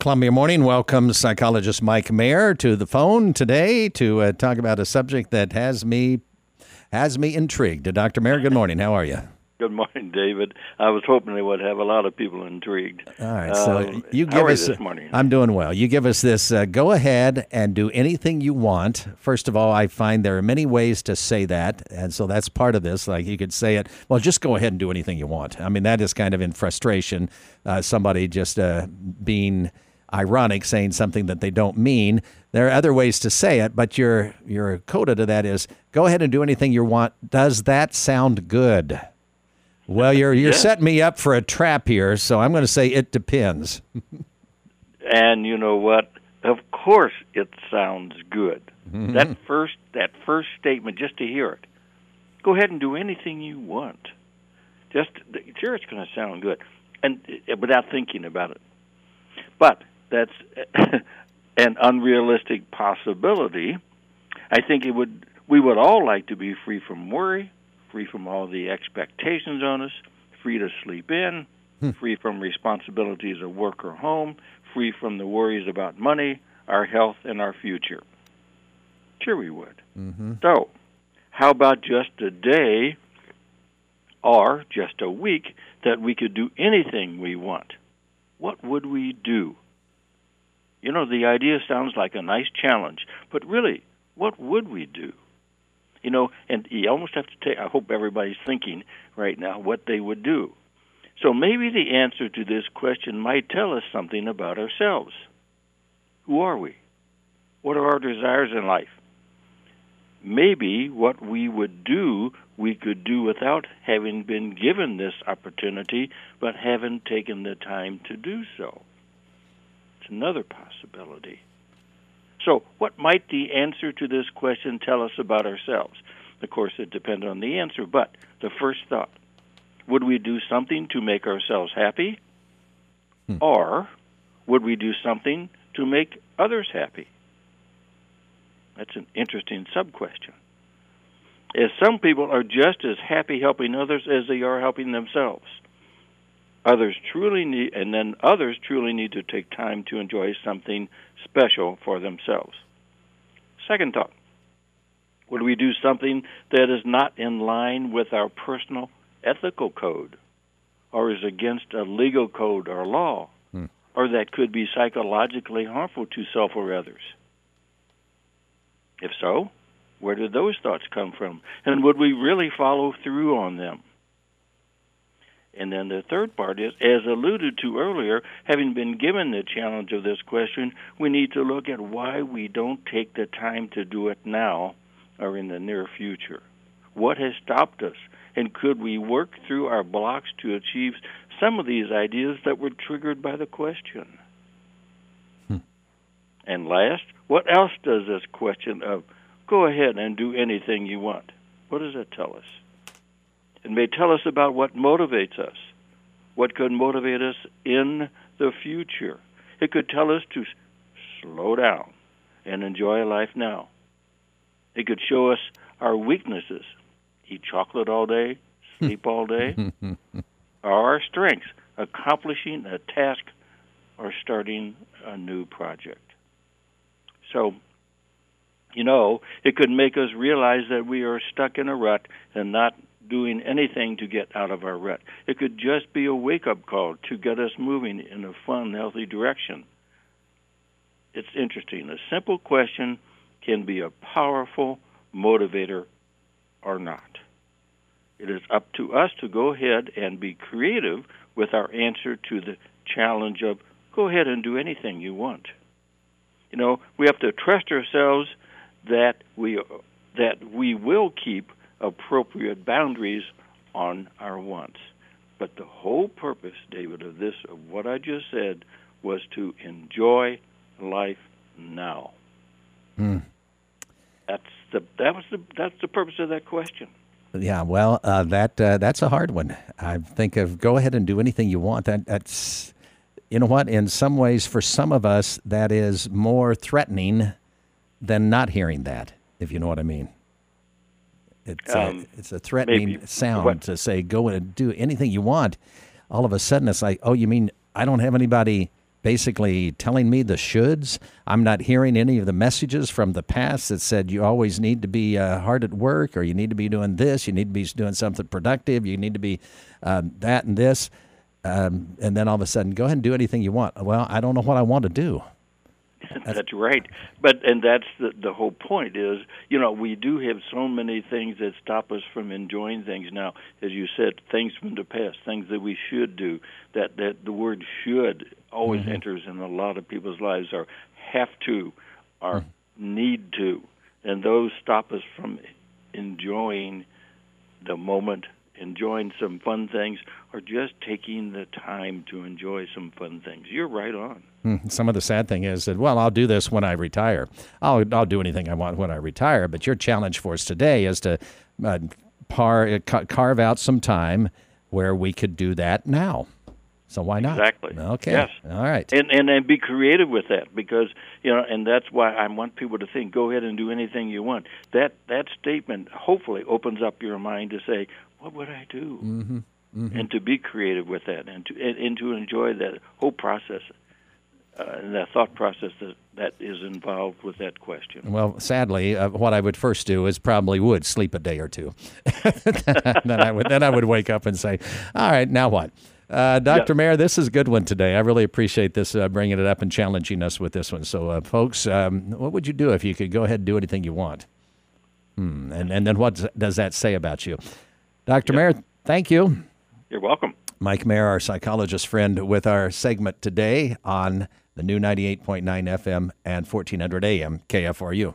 Columbia Morning welcomes psychologist Mike Mayer to the phone today to uh, talk about a subject that has me has me intrigued. Dr. Mayer, good morning. How are you? Good morning, David. I was hoping they would have a lot of people intrigued. All right, so Um, you give us. this morning? I'm doing well. You give us this. Uh, go ahead and do anything you want. First of all, I find there are many ways to say that, and so that's part of this. Like you could say it. Well, just go ahead and do anything you want. I mean, that is kind of in frustration. Uh, somebody just uh, being ironic, saying something that they don't mean. There are other ways to say it, but your your coda to that is go ahead and do anything you want. Does that sound good? Well, you're you're Yeah. setting me up for a trap here, so I'm going to say it depends. and you know what? Of course, it sounds good. Mm-hmm. That first that first statement, just to hear it. Go ahead and do anything you want. Just sure, it's going to sound good, and uh, without thinking about it. But that's an unrealistic possibility. I think it would. We would all like to be free from worry, free from all the expectations on us, free to sleep in, free from responsibilities of work or home, free from the worries about money, our health, and our future. Sure, we would. Mm-hmm. So, how about just a day or just a week that we could do anything we want? What would we do? You know, the idea sounds like a nice challenge, but really, what would we do? You know, and you almost have to take, I hope everybody's thinking right now what they would do. So maybe the answer to this question might tell us something about ourselves. Who are we? What are our desires in life? Maybe what we would do, we could do without having been given this opportunity, but haven't taken the time to do so. Another possibility. So, what might the answer to this question tell us about ourselves? Of course, it depends on the answer, but the first thought would we do something to make ourselves happy? Hmm. Or would we do something to make others happy? That's an interesting sub question. As some people are just as happy helping others as they are helping themselves. Others truly need, and then others truly need to take time to enjoy something special for themselves. Second thought Would we do something that is not in line with our personal ethical code, or is against a legal code or law, hmm. or that could be psychologically harmful to self or others? If so, where did those thoughts come from? And would we really follow through on them? And then the third part is, as alluded to earlier, having been given the challenge of this question, we need to look at why we don't take the time to do it now or in the near future. What has stopped us? And could we work through our blocks to achieve some of these ideas that were triggered by the question? Hmm. And last, what else does this question of go ahead and do anything you want? What does it tell us? It may tell us about what motivates us, what could motivate us in the future. It could tell us to slow down and enjoy life now. It could show us our weaknesses eat chocolate all day, sleep all day, our strengths, accomplishing a task or starting a new project. So, you know, it could make us realize that we are stuck in a rut and not doing anything to get out of our rut. It could just be a wake up call to get us moving in a fun, healthy direction. It's interesting. A simple question can be a powerful motivator or not. It is up to us to go ahead and be creative with our answer to the challenge of go ahead and do anything you want. You know, we have to trust ourselves that we that we will keep appropriate boundaries on our wants. But the whole purpose, David, of this of what I just said was to enjoy life now. Hmm. That's the that was the that's the purpose of that question. Yeah, well, uh, that uh, that's a hard one. I think of go ahead and do anything you want. That that's you know what? In some ways, for some of us, that is more threatening than not hearing that. If you know what I mean. It's Um, a, it's a threatening maybe. sound What- to say go and do anything you want. All of a sudden, it's like, oh, you mean I don't have anybody basically telling me the shoulds. I'm not hearing any of the messages from the past that said you always need to be uh, hard at work or you need to be doing this, you need to be doing something productive, you need to be um, that and this. Um, and then all of a sudden, go ahead and do anything you want. Well, I don't know what I want to do. That's right. But and that's the the whole point is, you know, we do have so many things that stop us from enjoying things now. As you said, things from the past, things that we should do. That that the word should always mm-hmm. enters in a lot of people's lives or have to or mm-hmm. need to. And those stop us from enjoying the moment enjoying some fun things or just taking the time to enjoy some fun things. You're right on. Hmm, some of the sad thing is that, well, I'll do this when I retire. I'll, I'll do anything I want when I retire. But your challenge for us today is to uh, par, uh, carve out some time where we could do that now. So why not? Exactly. Okay. Yes. All right. And and and be creative with that because you know, and that's why I want people to think, go ahead and do anything you want. That that statement hopefully opens up your mind to say, what would I do? Mm-hmm. Mm-hmm. And to be creative with that, and to and, and to enjoy that whole process. Uh, and that thought process that, that is involved with that question. Well, sadly, uh, what I would first do is probably would sleep a day or two. then I would then I would wake up and say, "All right, now what?" Uh, Dr. Mayer, this is a good one today. I really appreciate this uh, bringing it up and challenging us with this one. So, uh, folks, um, what would you do if you could go ahead and do anything you want? Hmm. And and then what does that say about you? Dr. Yep. Mayer, thank you. You're welcome. Mike Mayer, our psychologist friend, with our segment today on the new 98.9 FM and 1400 AM KFRU.